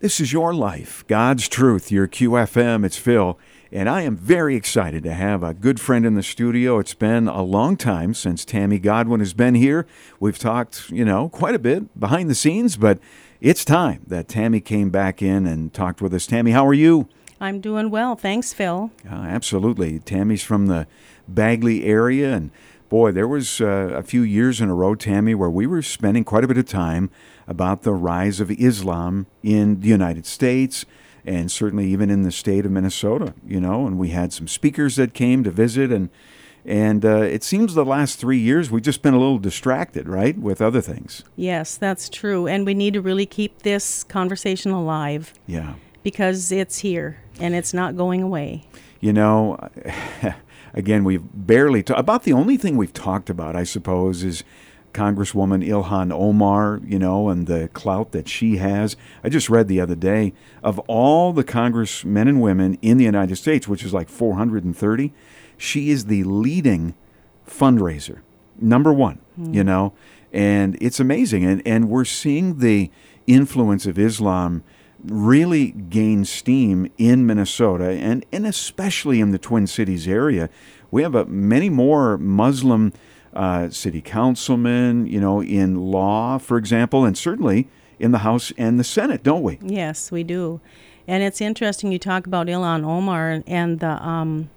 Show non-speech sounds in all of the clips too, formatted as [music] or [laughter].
This is your life, God's truth, your QFM. It's Phil, and I am very excited to have a good friend in the studio. It's been a long time since Tammy Godwin has been here. We've talked, you know, quite a bit behind the scenes, but it's time that Tammy came back in and talked with us. Tammy, how are you? I'm doing well. Thanks, Phil. Uh, absolutely. Tammy's from the Bagley area, and boy, there was uh, a few years in a row, Tammy, where we were spending quite a bit of time about the rise of Islam in the United States and certainly even in the state of Minnesota, you know, and we had some speakers that came to visit and and uh, it seems the last three years we've just been a little distracted, right, with other things. Yes, that's true. And we need to really keep this conversation alive. Yeah. Because it's here and it's not going away. You know, [laughs] again, we've barely ta- about the only thing we've talked about, I suppose, is Congresswoman Ilhan Omar, you know, and the clout that she has. I just read the other day of all the congressmen and women in the United States, which is like 430, she is the leading fundraiser, number one, mm. you know, and it's amazing. And, and we're seeing the influence of Islam really gain steam in Minnesota and, and especially in the Twin Cities area. We have a, many more Muslim uh, city councilmen, you know, in law, for example, and certainly in the House and the Senate, don't we? Yes, we do. And it's interesting you talk about Ilhan Omar and the um,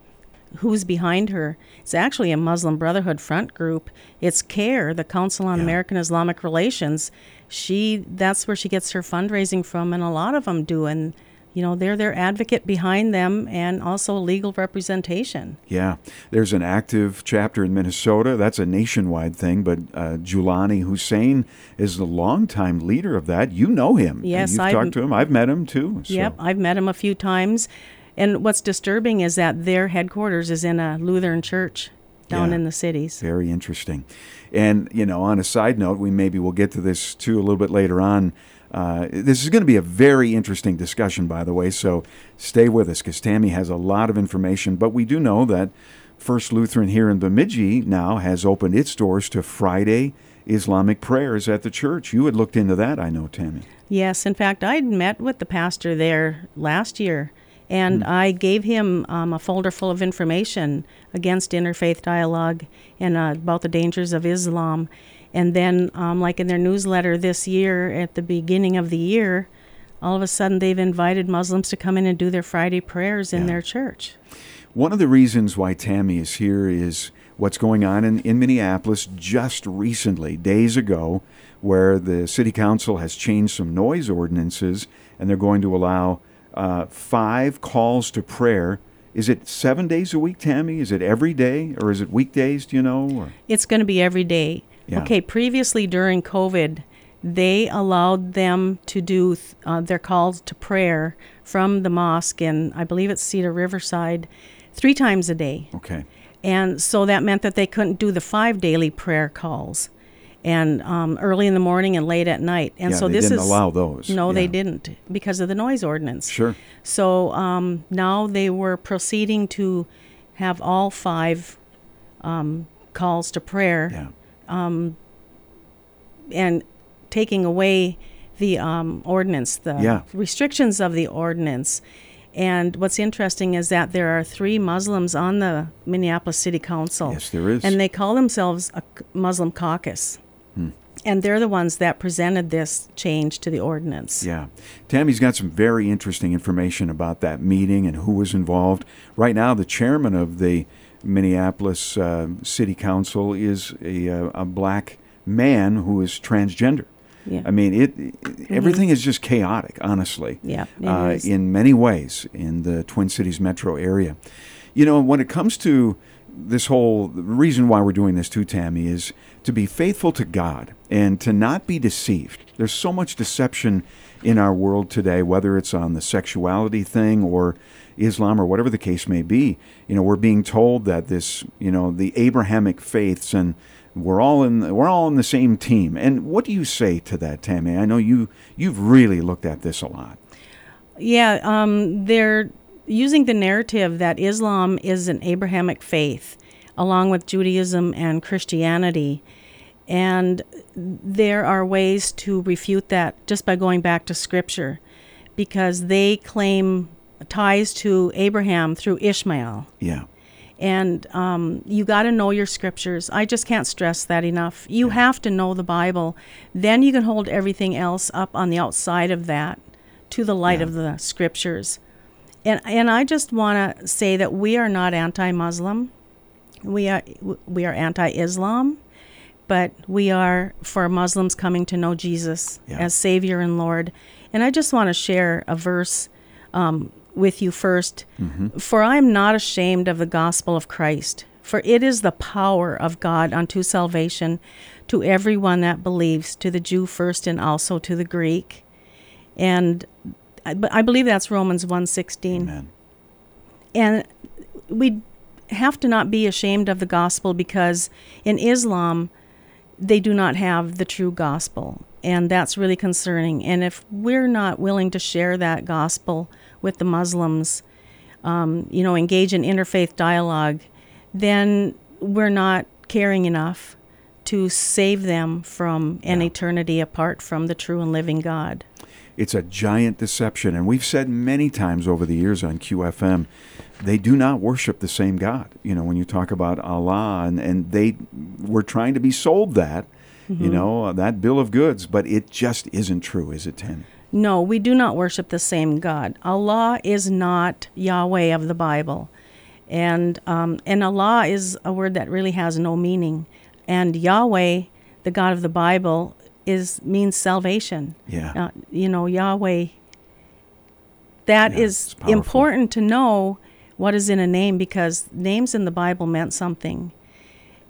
who's behind her. It's actually a Muslim Brotherhood front group. It's CAIR, the Council on yeah. American Islamic Relations. She that's where she gets her fundraising from, and a lot of them do. And you know, they're their advocate behind them and also legal representation. Yeah. There's an active chapter in Minnesota. That's a nationwide thing, but uh, Jaylani Hussein is the longtime leader of that. You know him. Yes, You've I've, talked to him. I've met him too. So. Yep, I've met him a few times. And what's disturbing is that their headquarters is in a Lutheran church down yeah, in the cities. Very interesting. And, you know, on a side note, we maybe will get to this too a little bit later on. Uh, this is going to be a very interesting discussion, by the way, so stay with us because Tammy has a lot of information. But we do know that First Lutheran here in Bemidji now has opened its doors to Friday Islamic prayers at the church. You had looked into that, I know, Tammy. Yes, in fact, I'd met with the pastor there last year, and hmm. I gave him um, a folder full of information against interfaith dialogue and uh, about the dangers of Islam. And then, um, like in their newsletter this year, at the beginning of the year, all of a sudden they've invited Muslims to come in and do their Friday prayers in yeah. their church. One of the reasons why Tammy is here is what's going on in, in Minneapolis just recently, days ago, where the city council has changed some noise ordinances and they're going to allow uh, five calls to prayer. Is it seven days a week, Tammy? Is it every day or is it weekdays? Do you know? Or? It's going to be every day. Yeah. Okay, previously during COVID, they allowed them to do uh, their calls to prayer from the mosque in, I believe it's Cedar Riverside, three times a day. Okay. And so that meant that they couldn't do the five daily prayer calls and um, early in the morning and late at night. And yeah, so they this didn't is allow those. No, yeah. they didn't because of the noise ordinance. Sure. So um, now they were proceeding to have all five um, calls to prayer yeah um, and taking away the um, ordinance, the yeah. restrictions of the ordinance. And what's interesting is that there are three Muslims on the Minneapolis City Council. Yes, there is. And they call themselves a Muslim caucus. Hmm. And they're the ones that presented this change to the ordinance. Yeah. Tammy's got some very interesting information about that meeting and who was involved. Right now, the chairman of the Minneapolis uh, City Council is a, uh, a black man who is transgender. Yeah. I mean, it, mm-hmm. everything is just chaotic, honestly. Yeah, uh, in many ways in the Twin Cities metro area. You know, when it comes to this whole the reason why we're doing this too, Tammy, is to be faithful to God and to not be deceived. There's so much deception in our world today, whether it's on the sexuality thing or Islam or whatever the case may be. You know, we're being told that this, you know, the Abrahamic faiths and we're all in we're all in the same team. And what do you say to that, Tammy? I know you you've really looked at this a lot. Yeah, um, they're using the narrative that Islam is an Abrahamic faith, along with Judaism and Christianity. And there are ways to refute that just by going back to Scripture because they claim ties to Abraham through Ishmael. Yeah. And um, you got to know your scriptures. I just can't stress that enough. You have to know the Bible. Then you can hold everything else up on the outside of that to the light Yeah. of the scriptures. And, and I just want to say that we are not anti Muslim. We are, we are anti Islam, but we are for Muslims coming to know Jesus Yeah. as Savior and Lord. And I just want to share a verse um, with you 1st mm-hmm. For I am not ashamed of the gospel of Christ, for it is the power of God unto salvation to everyone that believes, to the Jew first and also to the Greek. And I, I believe that's Romans 1:16 Amen. and we have to not be ashamed of the gospel because in Islam they do not have the true gospel and that's really concerning and if we're not willing to share that gospel with the Muslims um, you know engage in interfaith dialogue then we're not caring enough to save them from an Yeah. eternity apart from the true and living God It's a giant deception. And we've said many times over the years on QFM, they do not worship the same God. You know, when you talk about Allah, and, and they were trying to be sold that, you know, that bill of goods, but it just isn't true, is it, Tammy? No, we do not worship the same God. Allah is not Yahweh of the Bible, and um, and Allah is a word that really has no meaning. And Yahweh, the God of the Bible, is means salvation. Yeah. Uh, you know, Yahweh. That Yeah, is important to know what is in a name because names in the Bible meant something,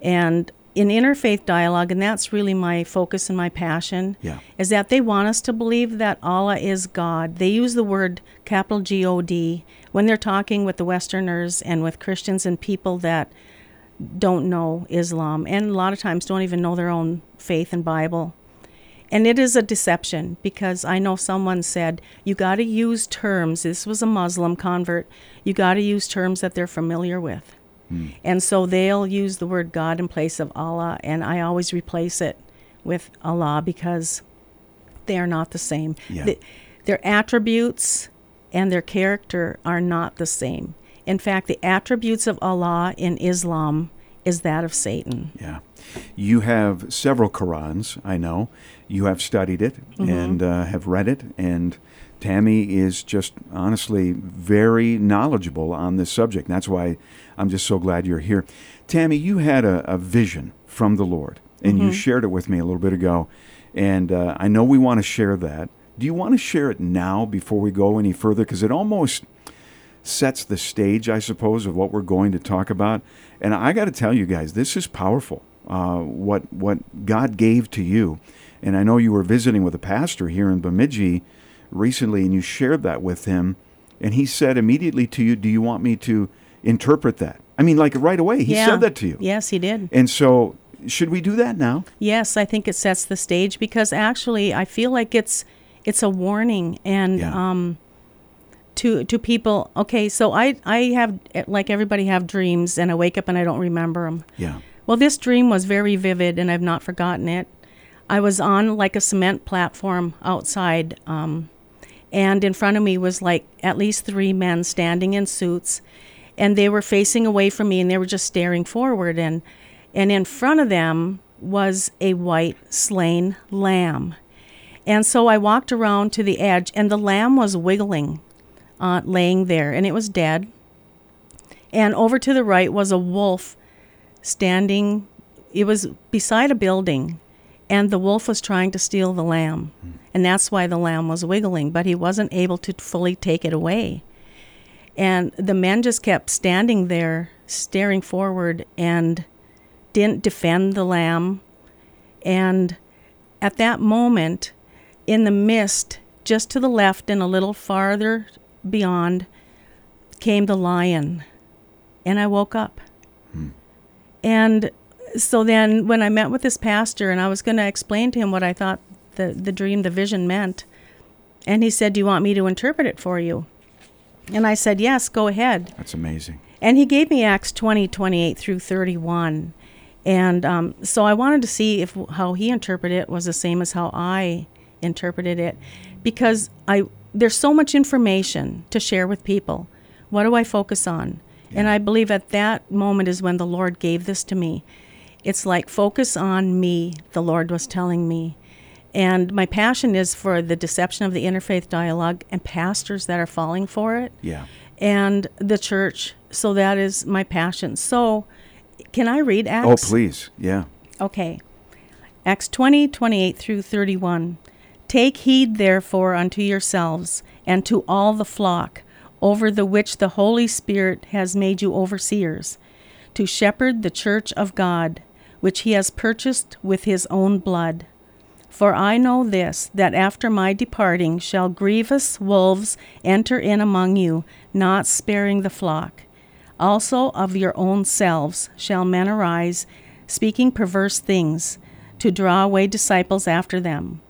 and in interfaith dialogue, and that's really my focus and my passion Yeah. is that they want us to believe that Allah is God. They use the word capital G O D when they're talking with the Westerners and with Christians and people that don't know Islam and a lot of times don't even know their own faith and Bible. And it is a deception because I know someone said, you got to use terms. This was a Muslim convert. You got to use terms that they're familiar with. Hmm. And so they'll use the word God in place of Allah, and I always replace it with Allah because they are not the same. Yeah. The- their attributes and their character are not the same. In fact, the attributes of Allah in Islam is that of Satan. Yeah. You have several Qurans, I know. You have studied it and uh, have read it, and Tammy is just honestly very knowledgeable on this subject. That's why I'm just so glad you're here. Tammy, you had a, a vision from the Lord, and you shared it with me a little bit ago, and uh, I know we want to share that. Do you want to share it now before we go any further? Because it almost sets the stage, I suppose, of what we're going to talk about. And I got to tell you guys, this is powerful. Uh, what what God gave to you, and I know you were visiting with a pastor here in Bemidji recently, and you shared that with him, and he said immediately to you, "Do you want me to interpret that?" I mean, like right away, he yeah. said that to you. Yes, he did. And so, should we do that now? Yes, I think it sets the stage because actually I feel like it's it's a warning and Yeah. um to to people. Okay, so I I have like everybody have dreams and I wake up and I don't remember them. Yeah. Well, this dream was very vivid and I've not forgotten it. I was on like a cement platform outside um and in front of me was like at least three men standing in suits and they were facing away from me and they were just staring forward and and in front of them was a white slain lamb and so i walked around to the edge and the lamb was wiggling uh, laying there and it was dead and over to the right was a wolf standing it was beside a building and the wolf was trying to steal the lamb. Hmm. And that's why the lamb was wiggling but he wasn't able to fully take it away. And the men just kept standing there staring forward and didn't defend the lamb. And at that moment in the mist just to the left and a little farther beyond came the lion. And i woke up and so then when I met with this pastor and I was going to explain to him what I thought the, the dream, the vision meant, and he said, Do you want me to interpret it for you? And I said, Yes, go ahead. That's amazing. And he gave me Acts 20, 28 through 31. And um, so I wanted to see if how he interpreted it was the same as how I interpreted it. Because I, there's so much information to share with people. What do I focus on? And I believe at that moment is when the Lord gave this to me. It's like focus on me, the Lord was telling me. And my passion is for the deception of the interfaith dialogue and pastors that are falling for it Yeah. and the church. So that is my passion. So can I read Acts? Oh, please. Yeah. Okay. Acts 20, 28 through 31. Take heed, therefore, unto yourselves and to all the flock, over the which the Holy Spirit has made you overseers, to shepherd the church of God, which he has purchased with his own blood. For I know this, that after my departing shall grievous wolves enter in among you, not sparing the flock. Also of your own selves shall men arise, speaking perverse things, to draw away disciples after them.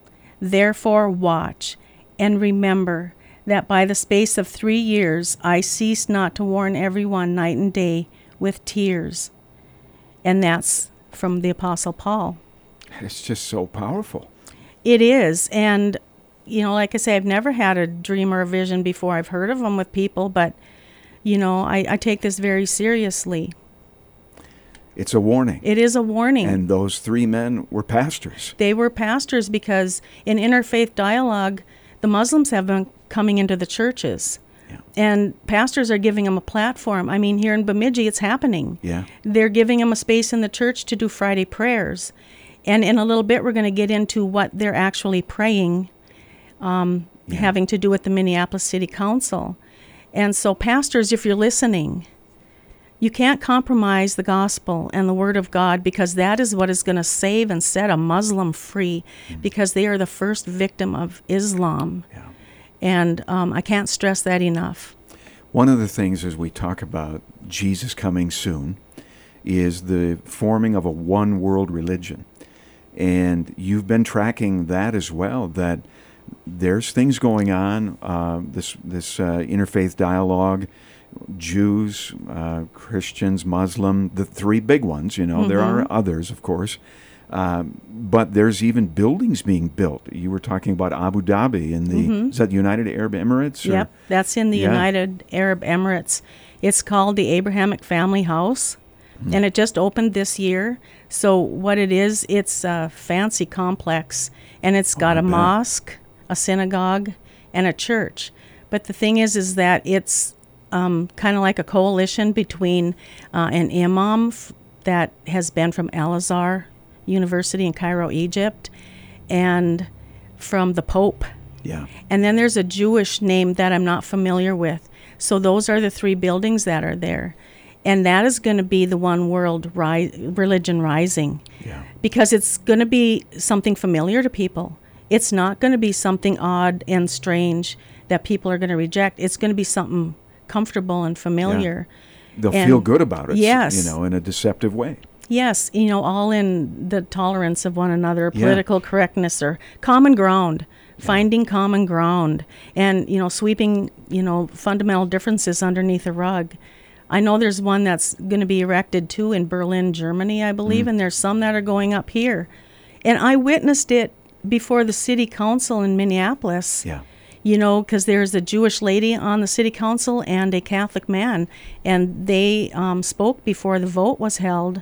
Therefore watch, and remember that by the space of three years I ceased not to warn everyone night and day with tears. And that's from the Apostle Paul. It's just so powerful. It is. And, you know, like I say, I've never had a dream or a vision before. I've heard of them with people, but, you know, I, I take this very seriously. It's a warning. It is a warning. And those three men were pastors. they were pastors because in interfaith dialogue, the Muslims have been coming into the churches. Yeah. And pastors are giving them a platform. I mean, here in Bemidji, it's happening. Yeah. They're giving them a space in the church to do Friday prayers. And in a little bit, we're going to get into what they're actually praying, um, having to do with the Minneapolis City Council. And so, pastors, if you're listening, you can't compromise the gospel and the word of God because that is what is going to save and set a Muslim free because they are the first victim of Islam. Yeah. And um, I can't stress that enough. One of the things as we talk about Jesus coming soon is the forming of a one world religion. And you've been tracking that as well, that there's things going on, uh, this, this uh, interfaith dialogue, Jews, uh, Christians, Muslim, the three big ones, you know, there are others, of course. Um, but there's even buildings being built. You were talking about Abu Dhabi in the is that the United Arab Emirates? or- Yep, that's in the Yeah. United Arab Emirates. It's called the Abrahamic Family House, and it just opened this year. So what it is, it's a fancy complex, and it's got a bet. mosque, a synagogue, and a church. But the thing is, is that it's um, kind of like a coalition between uh, an imam f- that has been from Al Azhar University in Cairo, Egypt, and from the Pope. Yeah. And then there's a Jewish name that I'm not familiar with. So those are the three buildings that are there. And that is going to be the one world ri- religion rising Yeah. because it's going to be something familiar to people. It's not going to be something odd and strange that people are going to reject. It's going to be something comfortable and familiar. They'll And- feel good about it, Yes. you know, in a deceptive way. Yes, you know, all in the tolerance of one another, Yeah. political correctness or common ground, finding common ground, and you know, sweeping you know fundamental differences underneath a rug. I know there's one that's going to be erected too in Berlin, Germany, I believe, mm. and there's some that are going up here, and I witnessed it before the city council in Minneapolis Yeah. You know, because there's a Jewish lady on the city council and a Catholic man, and they um, spoke before the vote was held,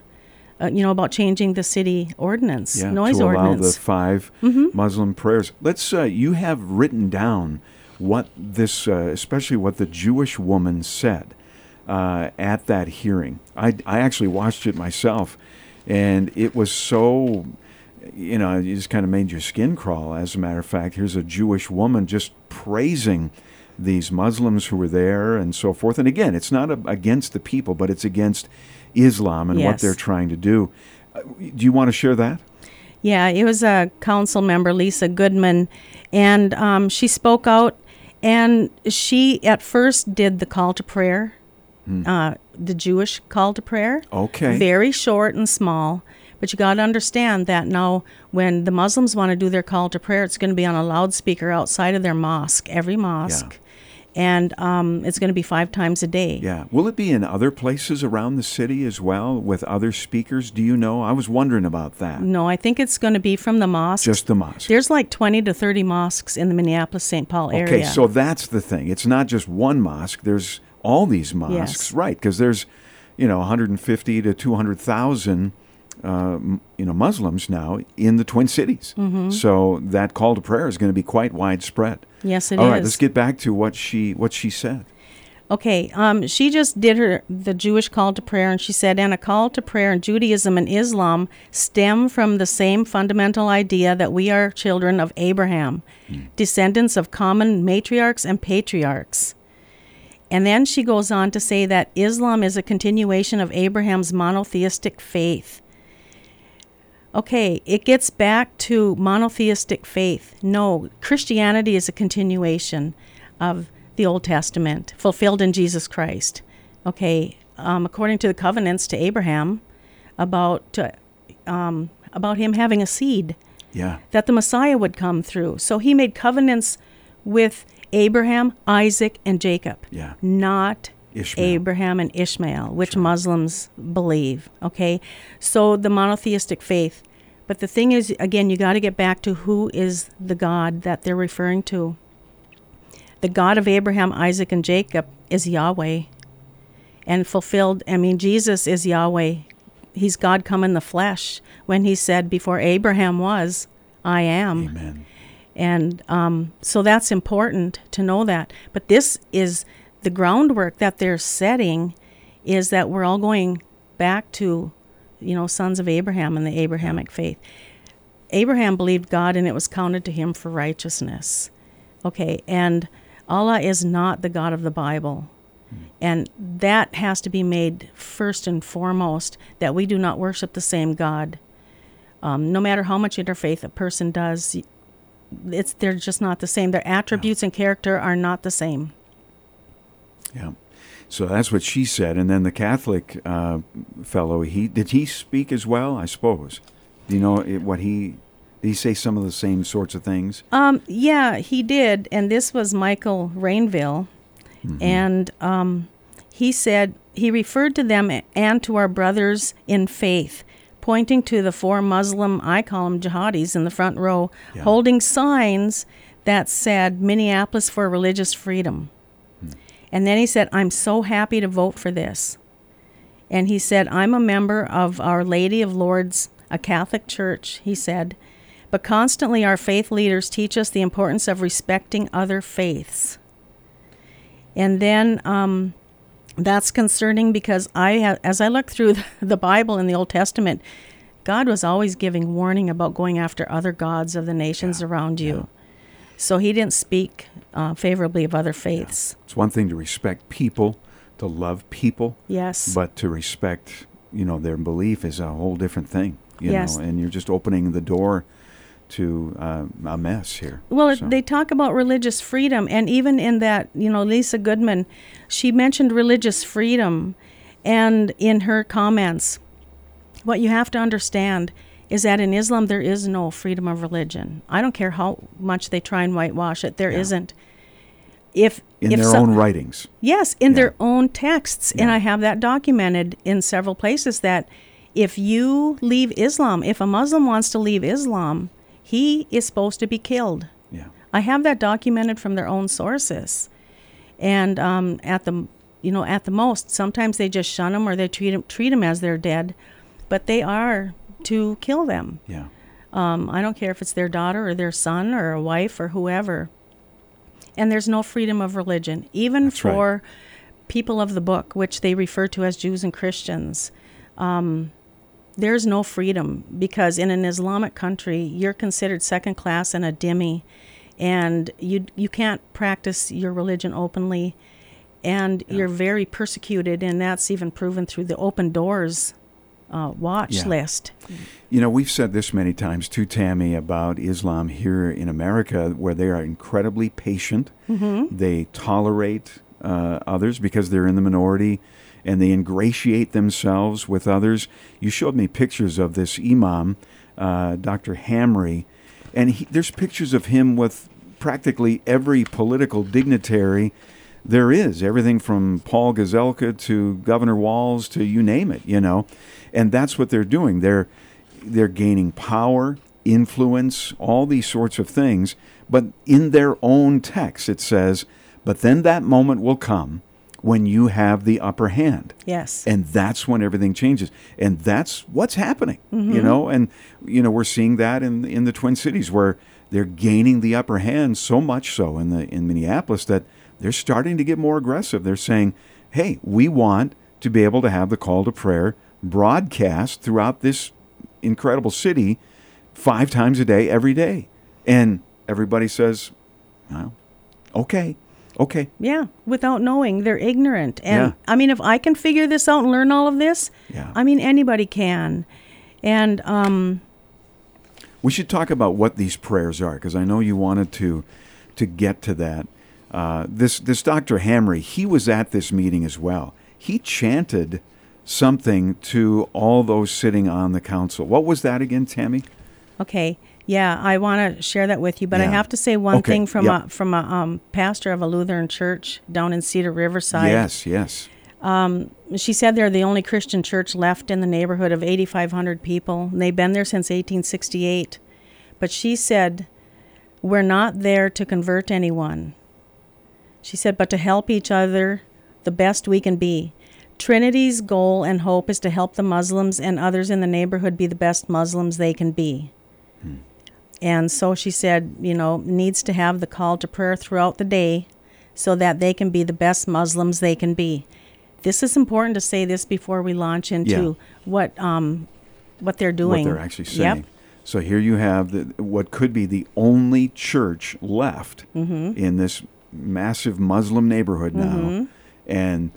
uh, you know, about changing the city ordinance, Yeah. noise to allow the ordinance. 5 Muslim prayers. Let's. Uh, you have written down what this, uh, especially what the Jewish woman said uh, at that hearing. I, I actually watched it myself, and it was so. You know, it just kind of made your skin crawl. As a matter of fact, here's a Jewish woman just praising these Muslims who were there and so forth. And again, it's not a, against the people, but it's against Islam and what they're trying to do. Uh, Do you want to share that? Yeah, it was a council member, Lisa Goodman, and um, she spoke out. And she at first did the call to prayer, uh, the Jewish call to prayer. Okay. Very short and small. But you got to understand that now, when the Muslims want to do their call to prayer, it's going to be on a loudspeaker outside of their mosque, every mosque. and um, it's going to be five times a day. Yeah. Will it be in other places around the city as well with other speakers? Do you know? I was wondering about that. No, I think it's going to be from the mosque. Just the mosque. There's like 20 to 30 mosques in the Minneapolis St. Paul area. Okay, so that's the thing. It's not just one mosque. There's all these mosques, Yes. right? Because there's, you know, 150 to 200,000, uh, you know, Muslims now in the Twin Cities. Mm-hmm. So that call to prayer is going to be quite widespread. Yes, it All right, is. let's get back to what she what she said. Okay, um, she just did her the Jewish call to prayer, and she said, "And a call to prayer in Judaism and Islam stem from the same fundamental idea that we are children of Abraham, descendants of common matriarchs and patriarchs." And then she goes on to say that Islam is a continuation of Abraham's monotheistic faith. Okay, it gets back to monotheistic faith. No, Christianity is a continuation of the Old Testament, fulfilled in Jesus Christ. Okay, um, according to the covenants to Abraham, about uh, um, about him having a seed Yeah. that the Messiah would come through. So he made covenants with Abraham, Isaac, and Jacob, Yeah. not Ishmael. Abraham and Ishmael, which Muslims believe. Okay, so the monotheistic faith. But the thing is, again, you got to get back to who is the God that they're referring to. The God of Abraham, Isaac, and Jacob is Yahweh. And fulfilled, I mean, Jesus is Yahweh. He's God come in the flesh when he said, Before Abraham was, I am. Amen. And um, so that's important to know that. But this is the groundwork that they're setting is that we're all going back to, you know, sons of Abraham and the Abrahamic faith. Abraham believed God and it was counted to him for righteousness. Okay, and Allah is not the God of the Bible. And that has to be made first and foremost that we do not worship the same God. Um, no matter how much interfaith a person does, it's they're just not the same. Their attributes and character are not the same. Yeah. So that's what she said, and then the Catholic uh, fellow, he did he speak as well? I suppose. Do you know it, what he? Did he say some of the same sorts of things? Um, yeah, he did, and this was Michael Rainville, and um, he said he referred to them and to our brothers in faith, pointing to the four Muslim, I call them jihadis, in the front row, Yeah. holding signs that said Minneapolis for religious freedom. And then he said, I'm so happy to vote for this. And he said, I'm a member of Our Lady of Lourdes, a Catholic church, he said, but constantly our faith leaders teach us the importance of respecting other faiths. And then um, that's concerning because I, ha- as I look through [laughs] the Bible in the Old Testament, God was always giving warning about going after other gods of the nations around you. So he didn't speak uh, favorably of other faiths. It's one thing to respect people, to love people, Yes. but to respect, you know, their belief is a whole different thing. You Yes. know, and you're just opening the door to uh, a mess here. Well, So- they talk about religious freedom, and even in that, you know, Lisa Goodman, she mentioned religious freedom, and in her comments, what you have to understand is that in Islam there is no freedom of religion. I don't care how much they try and whitewash it, There Yeah. not If in if their some- own writings. Yes, in Yeah. their own texts. And I have that documented in several places that if you leave Islam, if a Muslim wants to leave Islam, he is supposed to be killed. Yeah. I have that documented from their own sources. And um, at the you know at the most, sometimes they just shun them or they treat them, treat them as they're dead, but they are to kill them. Yeah. Um, I don't care if it's their daughter or their son or a wife or whoever. And there's no freedom of religion, even That's right. for people of the book, which they refer to as Jews and Christians. Um, there's no freedom because in an Islamic country, you're considered second class and a dhimmi, and you you can't practice your religion openly, and you're very persecuted, and that's even proven through the Open Doors uh, watch Yeah. list. You know, we've said this many times to Tammy about Islam here in America, where they are incredibly patient. Mm-hmm. They tolerate uh, others because they're in the minority, and they ingratiate themselves with others. You showed me pictures of this imam, uh, Dr. Hamdi, and he, there's pictures of him with practically every political dignitary there is everything from Paul Gazelka to Governor Walz to you name it, you know, and that's what they're doing. They're they're gaining power, influence, all these sorts of things. But in their own text, it says, "But then that moment will come." When you have the upper hand. Yes. And that's when everything changes. And that's what's happening. You mm-hmm. know, and you know, we're seeing that in in the Twin Cities where they're gaining the upper hand so much so in the in Minneapolis that they're starting to get more aggressive. They're saying, "Hey, we want to be able to have the call to prayer broadcast throughout this incredible city 5 times a day every day." And everybody says, "Well, okay. Okay. Yeah, without knowing, they're ignorant. And Yeah. I mean, if I can figure this out and learn all of this, Yeah. I mean, anybody can. And um, We should talk about what these prayers are because I know you wanted to to get to that. Uh, this this Dr. Hamdi, he was at this meeting as well. He chanted something to all those sitting on the council. What was that again, Tammy? okay, yeah, I want to share that with you. But I have to say one Okay, thing from yep. a from a um, pastor of a Lutheran church down in Cedar Riverside. yes, yes. She said they're the only Christian church left in the neighborhood of 8,500 people. And they've been there since 1868. But she said, We're not there to convert anyone. She said, but to help each other the best we can be. Trinity's goal and hope is to help the Muslims and others in the neighborhood be the best Muslims they can be. And so she said, you know, needs to have the call to prayer throughout the day so that they can be the best Muslims they can be. This is important to say this before we launch into what um, what they're doing. What they're actually saying. Yep. So here you have the, what could be the only church left Mm-hmm. in this massive Muslim neighborhood now, and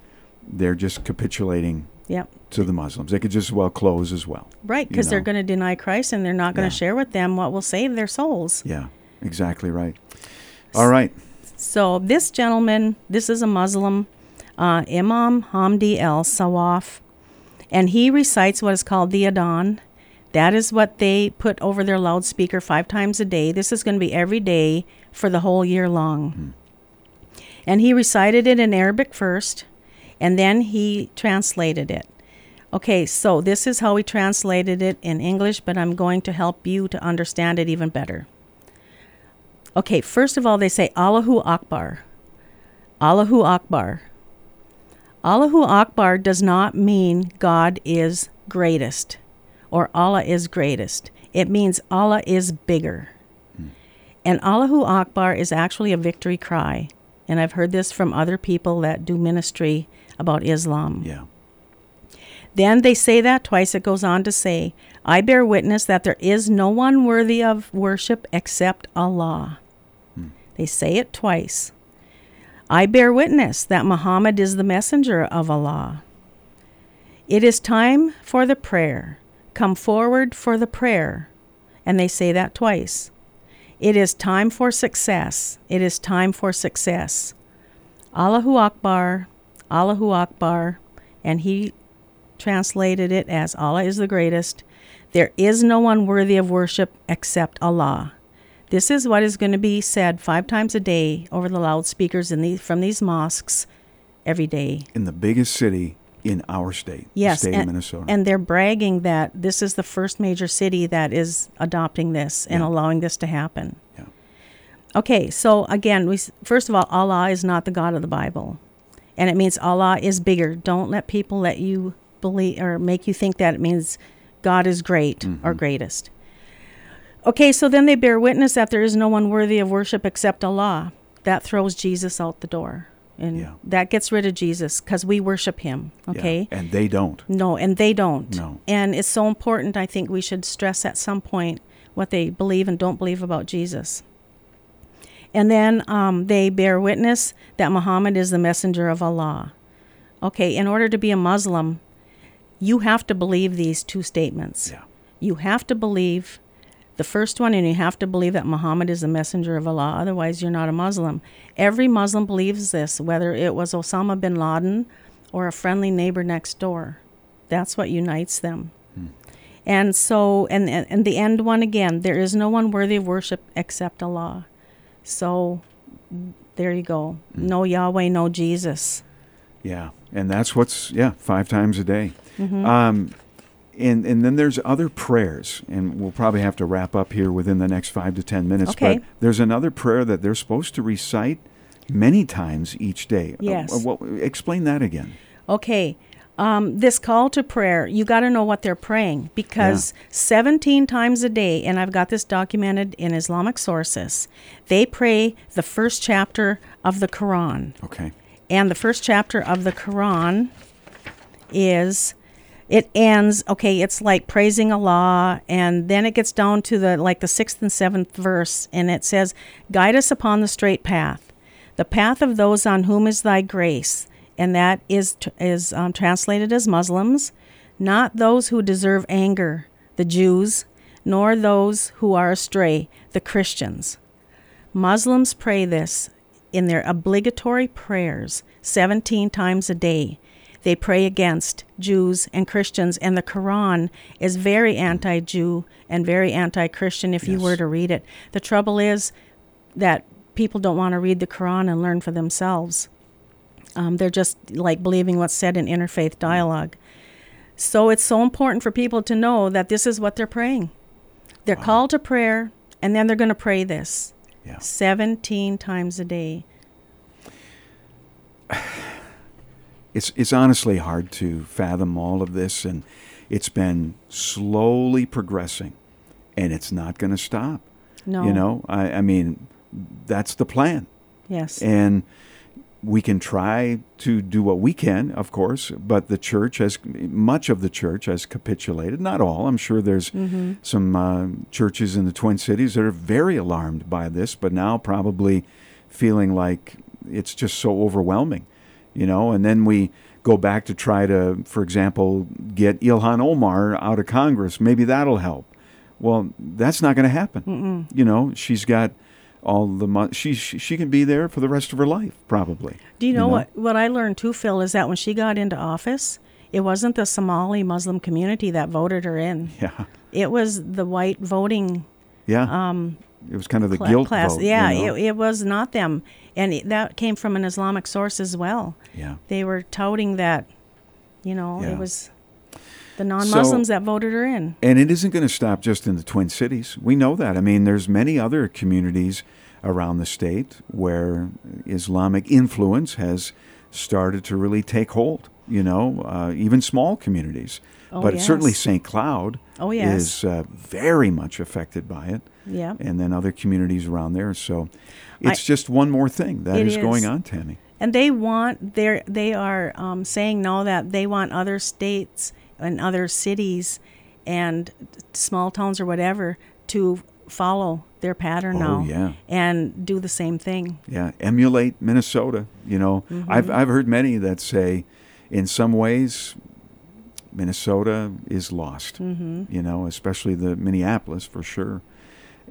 they're just capitulating Yep. to the Muslims. They could just as well close as well. Right, you because they're going to deny Christ and they're not going Yeah. to share with them what will save their souls. Yeah, exactly right. All right. So this gentleman, this is a Muslim, uh, Imam Hamdi El Sawaf, and he recites what is called the Adhan. That is what they put over their loudspeaker five times a day. This is going to be every day for the whole year long. And he recited it in Arabic first, and then he translated it. Okay, so this is how he translated it in English, but I'm going to help you to understand it even better. Okay, first of all, they say Allahu Akbar. Allahu Akbar. Allahu Akbar does not mean God is greatest or Allah is greatest. It means Allah is bigger. Hmm. And Allahu Akbar is actually a victory cry. And I've heard this from other people that do ministry about Islam. Yeah. Then they say that twice. It goes on to say, I bear witness that there is no one worthy of worship except Allah. Hmm. They say it twice. I bear witness that Muhammad is the messenger of Allah. It is time for the prayer. Come forward for the prayer. And they say that twice. It is time for success. It is time for success. Allahu Akbar, Allahu Akbar. And he translated it as Allah is the greatest. There is no one worthy of worship except Allah. This is what is going to be said five times a day over the loudspeakers in these, from these mosques every day. In the biggest city in our state, Yes, the state and, of Minnesota. and they're bragging that this is the first major city that is adopting this and Yeah. allowing this to happen. Yeah. Okay, so again, we first of all, Allah is not the God of the Bible, and it means Allah is bigger. Don't let people let you believe or make you think that it means God is great Mm-hmm. or greatest. Okay, so then they bear witness that there is no one worthy of worship except Allah. That throws Jesus out the door, and Yeah. that gets rid of Jesus because we worship Him. Yeah. Okay. And they don't. No, and they don't. No. And it's so important, I think we should stress at some point what they believe and don't believe about Jesus. And then um, they bear witness that Muhammad is the messenger of Allah. Okay, in order to be a Muslim, you have to believe these two statements. Yeah. You have to believe the first one, and you have to believe that Muhammad is the messenger of Allah. Otherwise, you're not a Muslim. Every Muslim believes this, whether it was Osama bin Laden or a friendly neighbor next door. That's what unites them. Hmm. And so, and, and the end one again, there is no one worthy of worship except Allah. So, There you go. Hmm. No Yahweh, no Jesus. Yeah, and that's what's yeah five times a day. Mm-hmm. Um, and and then there's other prayers, and we'll probably have to wrap up here within the next five to ten minutes. Okay. But there's another prayer that they're supposed to recite many times each day. Uh, Yes. uh, what, explain that again. Okay. Um, this call to prayer, you got to know what they're praying because 17 times a day, and I've got this documented in Islamic sources, they pray the first chapter of the Quran. Okay. And the first chapter of the Quran is it ends okay it's like praising allah and then it gets down to the like the sixth and seventh verse and it says guide us upon the straight path. The path of those on whom is thy grace. And that is is um, translated as muslims. Not those who deserve anger the jews nor those who are astray the christians. Muslims pray this in their obligatory prayers 17 times a day. They pray against Jews and Christians, and the Quran is very anti Jew and very anti Christian if you were to read it. The trouble is that people don't want to read the Quran and learn for themselves. Um, they're just like believing what's said in interfaith dialogue. So it's so important for people to know that this is what they're praying. They're called to prayer, and then they're going to pray this Yeah. 17 times a day. It's it's honestly hard to fathom all of this, and it's been slowly progressing, and it's not going to stop. No. You know, I, I mean, that's the plan. Yes. and we can try to do what we can, of course, but the church has much of the church has capitulated. Not all. I'm sure there's Mm-hmm. some uh, churches in the Twin Cities that are very alarmed by this, but now probably feeling like it's just so overwhelming, you know. And then we go back to try to, for example, get Ilhan Omar out of Congress. Maybe that'll help. Well, that's not going to happen. You know, she's got all the money. She, she she can be there for the rest of her life, probably. Do you know, what what I learned too, Phil, is that when she got into office, it wasn't the Somali Muslim community that voted her in. [laughs] Yeah, It was the white voting yeah. Um, it was kind of the cla- guilt class. vote. yeah, you know? it, it was not them, and it, that came from an Islamic source as well. yeah. They were touting that, you know, Yeah. it was the non-Muslims So- that voted her in. And it isn't going to stop just in the Twin Cities. We know that. I mean, there's many other communities around the state where Islamic influence has started to really take hold. You know, uh, even small communities. Oh, but certainly. St. Cloud Oh, yes. is uh, very much affected by it. Yeah. And then other communities around there. So I- it's just one more thing that is, is going on, Tammy. And they want they they are um, saying now that they want other states and other cities and small towns or whatever to follow their pattern Oh, now yeah. and do the same thing. Yeah, emulate Minnesota. You know, I've I've heard many that say, in some ways, Minnesota is lost. Mm-hmm. You know, especially the Minneapolis for sure.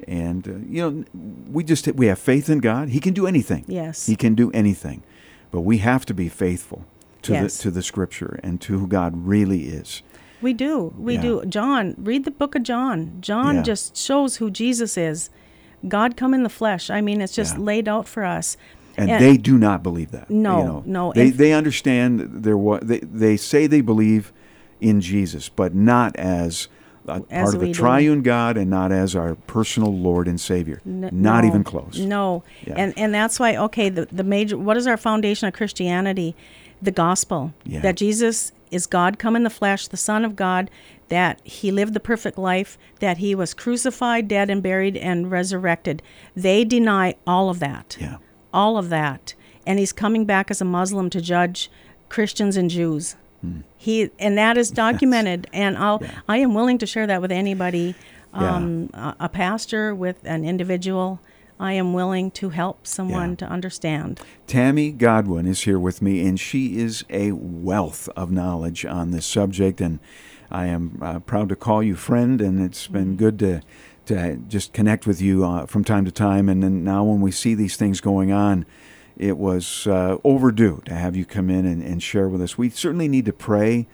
And uh, you know, we just we have faith in God. He can do anything. Yes. He can do anything, but we have to be faithful to Yes. the to the Scripture and to who God really is. We do. We Yeah. do. John, read the book of John. John Yeah. just shows who Jesus is. God come in the flesh. I mean, it's just Yeah. laid out for us. and And- they do not believe that. No, you know. no, They and- they understand there what they they say they believe in Jesus, but not as a As part of the do. triune God and not as our personal Lord and Savior. Not no, even close. No, Yeah. and and that's why okay, the the major what is our foundation of Christianity? The gospel Yeah. that Jesus is God come in the flesh, the Son of God, that He lived the perfect life, that He was crucified, dead, and buried, and resurrected. They deny all of that, Yeah. all of that, and He's coming back as a Muslim to judge Christians and Jews. He and that is [laughs] documented, and I'll. Yeah. I am willing to share that with anybody, Yeah. um, a, a pastor with an individual. I am willing to help someone Yeah. to understand. Tammy Godwin is here with me, and she is a wealth of knowledge on this subject. And I am uh, proud to call you friend, and it's been good to to just connect with you uh, from time to time. And then now, when we see these things going on, it was uh, overdue to have you come in and, and share with us. We certainly need to pray.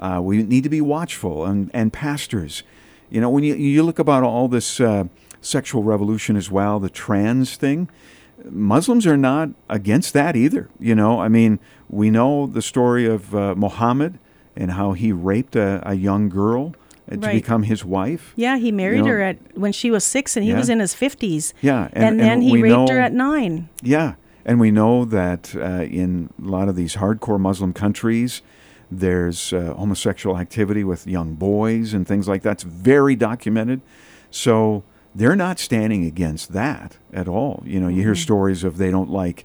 Uh, we need to be watchful, and and pastors. You know, when you you look about all this uh, sexual revolution as well, the trans thing Muslims are not against that either. You know, I mean, we know the story of uh, Muhammad and how he raped a, a young girl uh, to Right. become his wife. Yeah, he married know- her at when she was six, and he Yeah. was in his fifties. Yeah, and- and, and then he we raped her at nine. Yeah, and we know that uh, in a lot of these hardcore Muslim countries, there's uh, homosexual activity with young boys and things like that. It's very documented. So they're not standing against that at all. You know, you hear stories of they don't like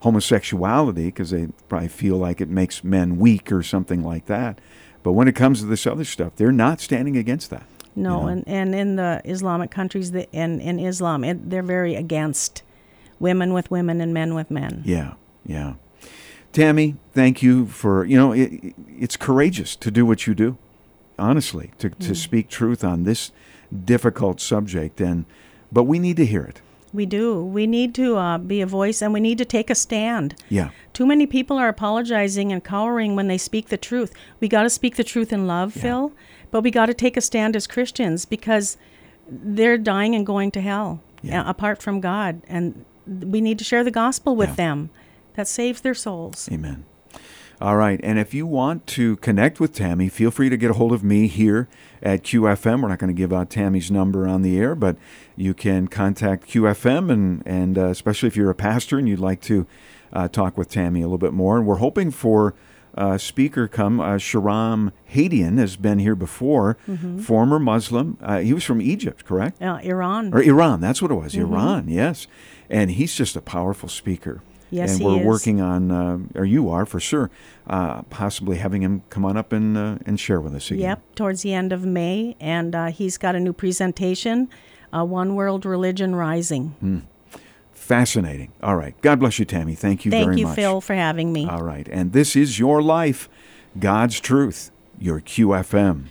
homosexuality because they probably feel like it makes men weak or something like that. But when it comes to this other stuff, they're not standing against that. No, know? and, and in the Islamic countries, the, and in Islam, it, they're very against women with women and men with men. Yeah, yeah. Tammy, thank you for you know it, it- it's courageous to do what you do, honestly, to to speak truth on this difficult subject, and but we need to hear it. We do. We need to uh, be a voice, and we need to take a stand. Yeah, Too many people are apologizing and cowering when they speak the truth. We got to speak the truth in love, Phil, but we got to take a stand as Christians because they're dying and going to hell Yeah. uh, apart from God, and we need to share the gospel with Yeah. them. That saves their souls. Amen. All right, and if you want to connect with Tammy, feel free to get a hold of me here at QFM. We're not going to give out Tammy's number on the air, but you can contact QFM, and and uh, especially if you're a pastor and you'd like to uh, talk with Tammy a little bit more. And we're hoping for uh, speaker come. Uh, Shahram Hadian has been here before, former Muslim. Uh, he was from Egypt, correct? Uh, Iran. Or Iran, that's what it was. Iran, yes. And he's just a powerful speaker. Yes, and we're working on, uh, or you are for sure, uh, possibly having him come on up and uh, and share with us again. Yep, towards the end of May, and uh, he's got a new presentation, uh, "One World Religion Rising." Fascinating. All right. God bless you, Tammy. Thank you Thank very you, much. Phil, for having me. All right. And this is your life, God's truth, your QFM.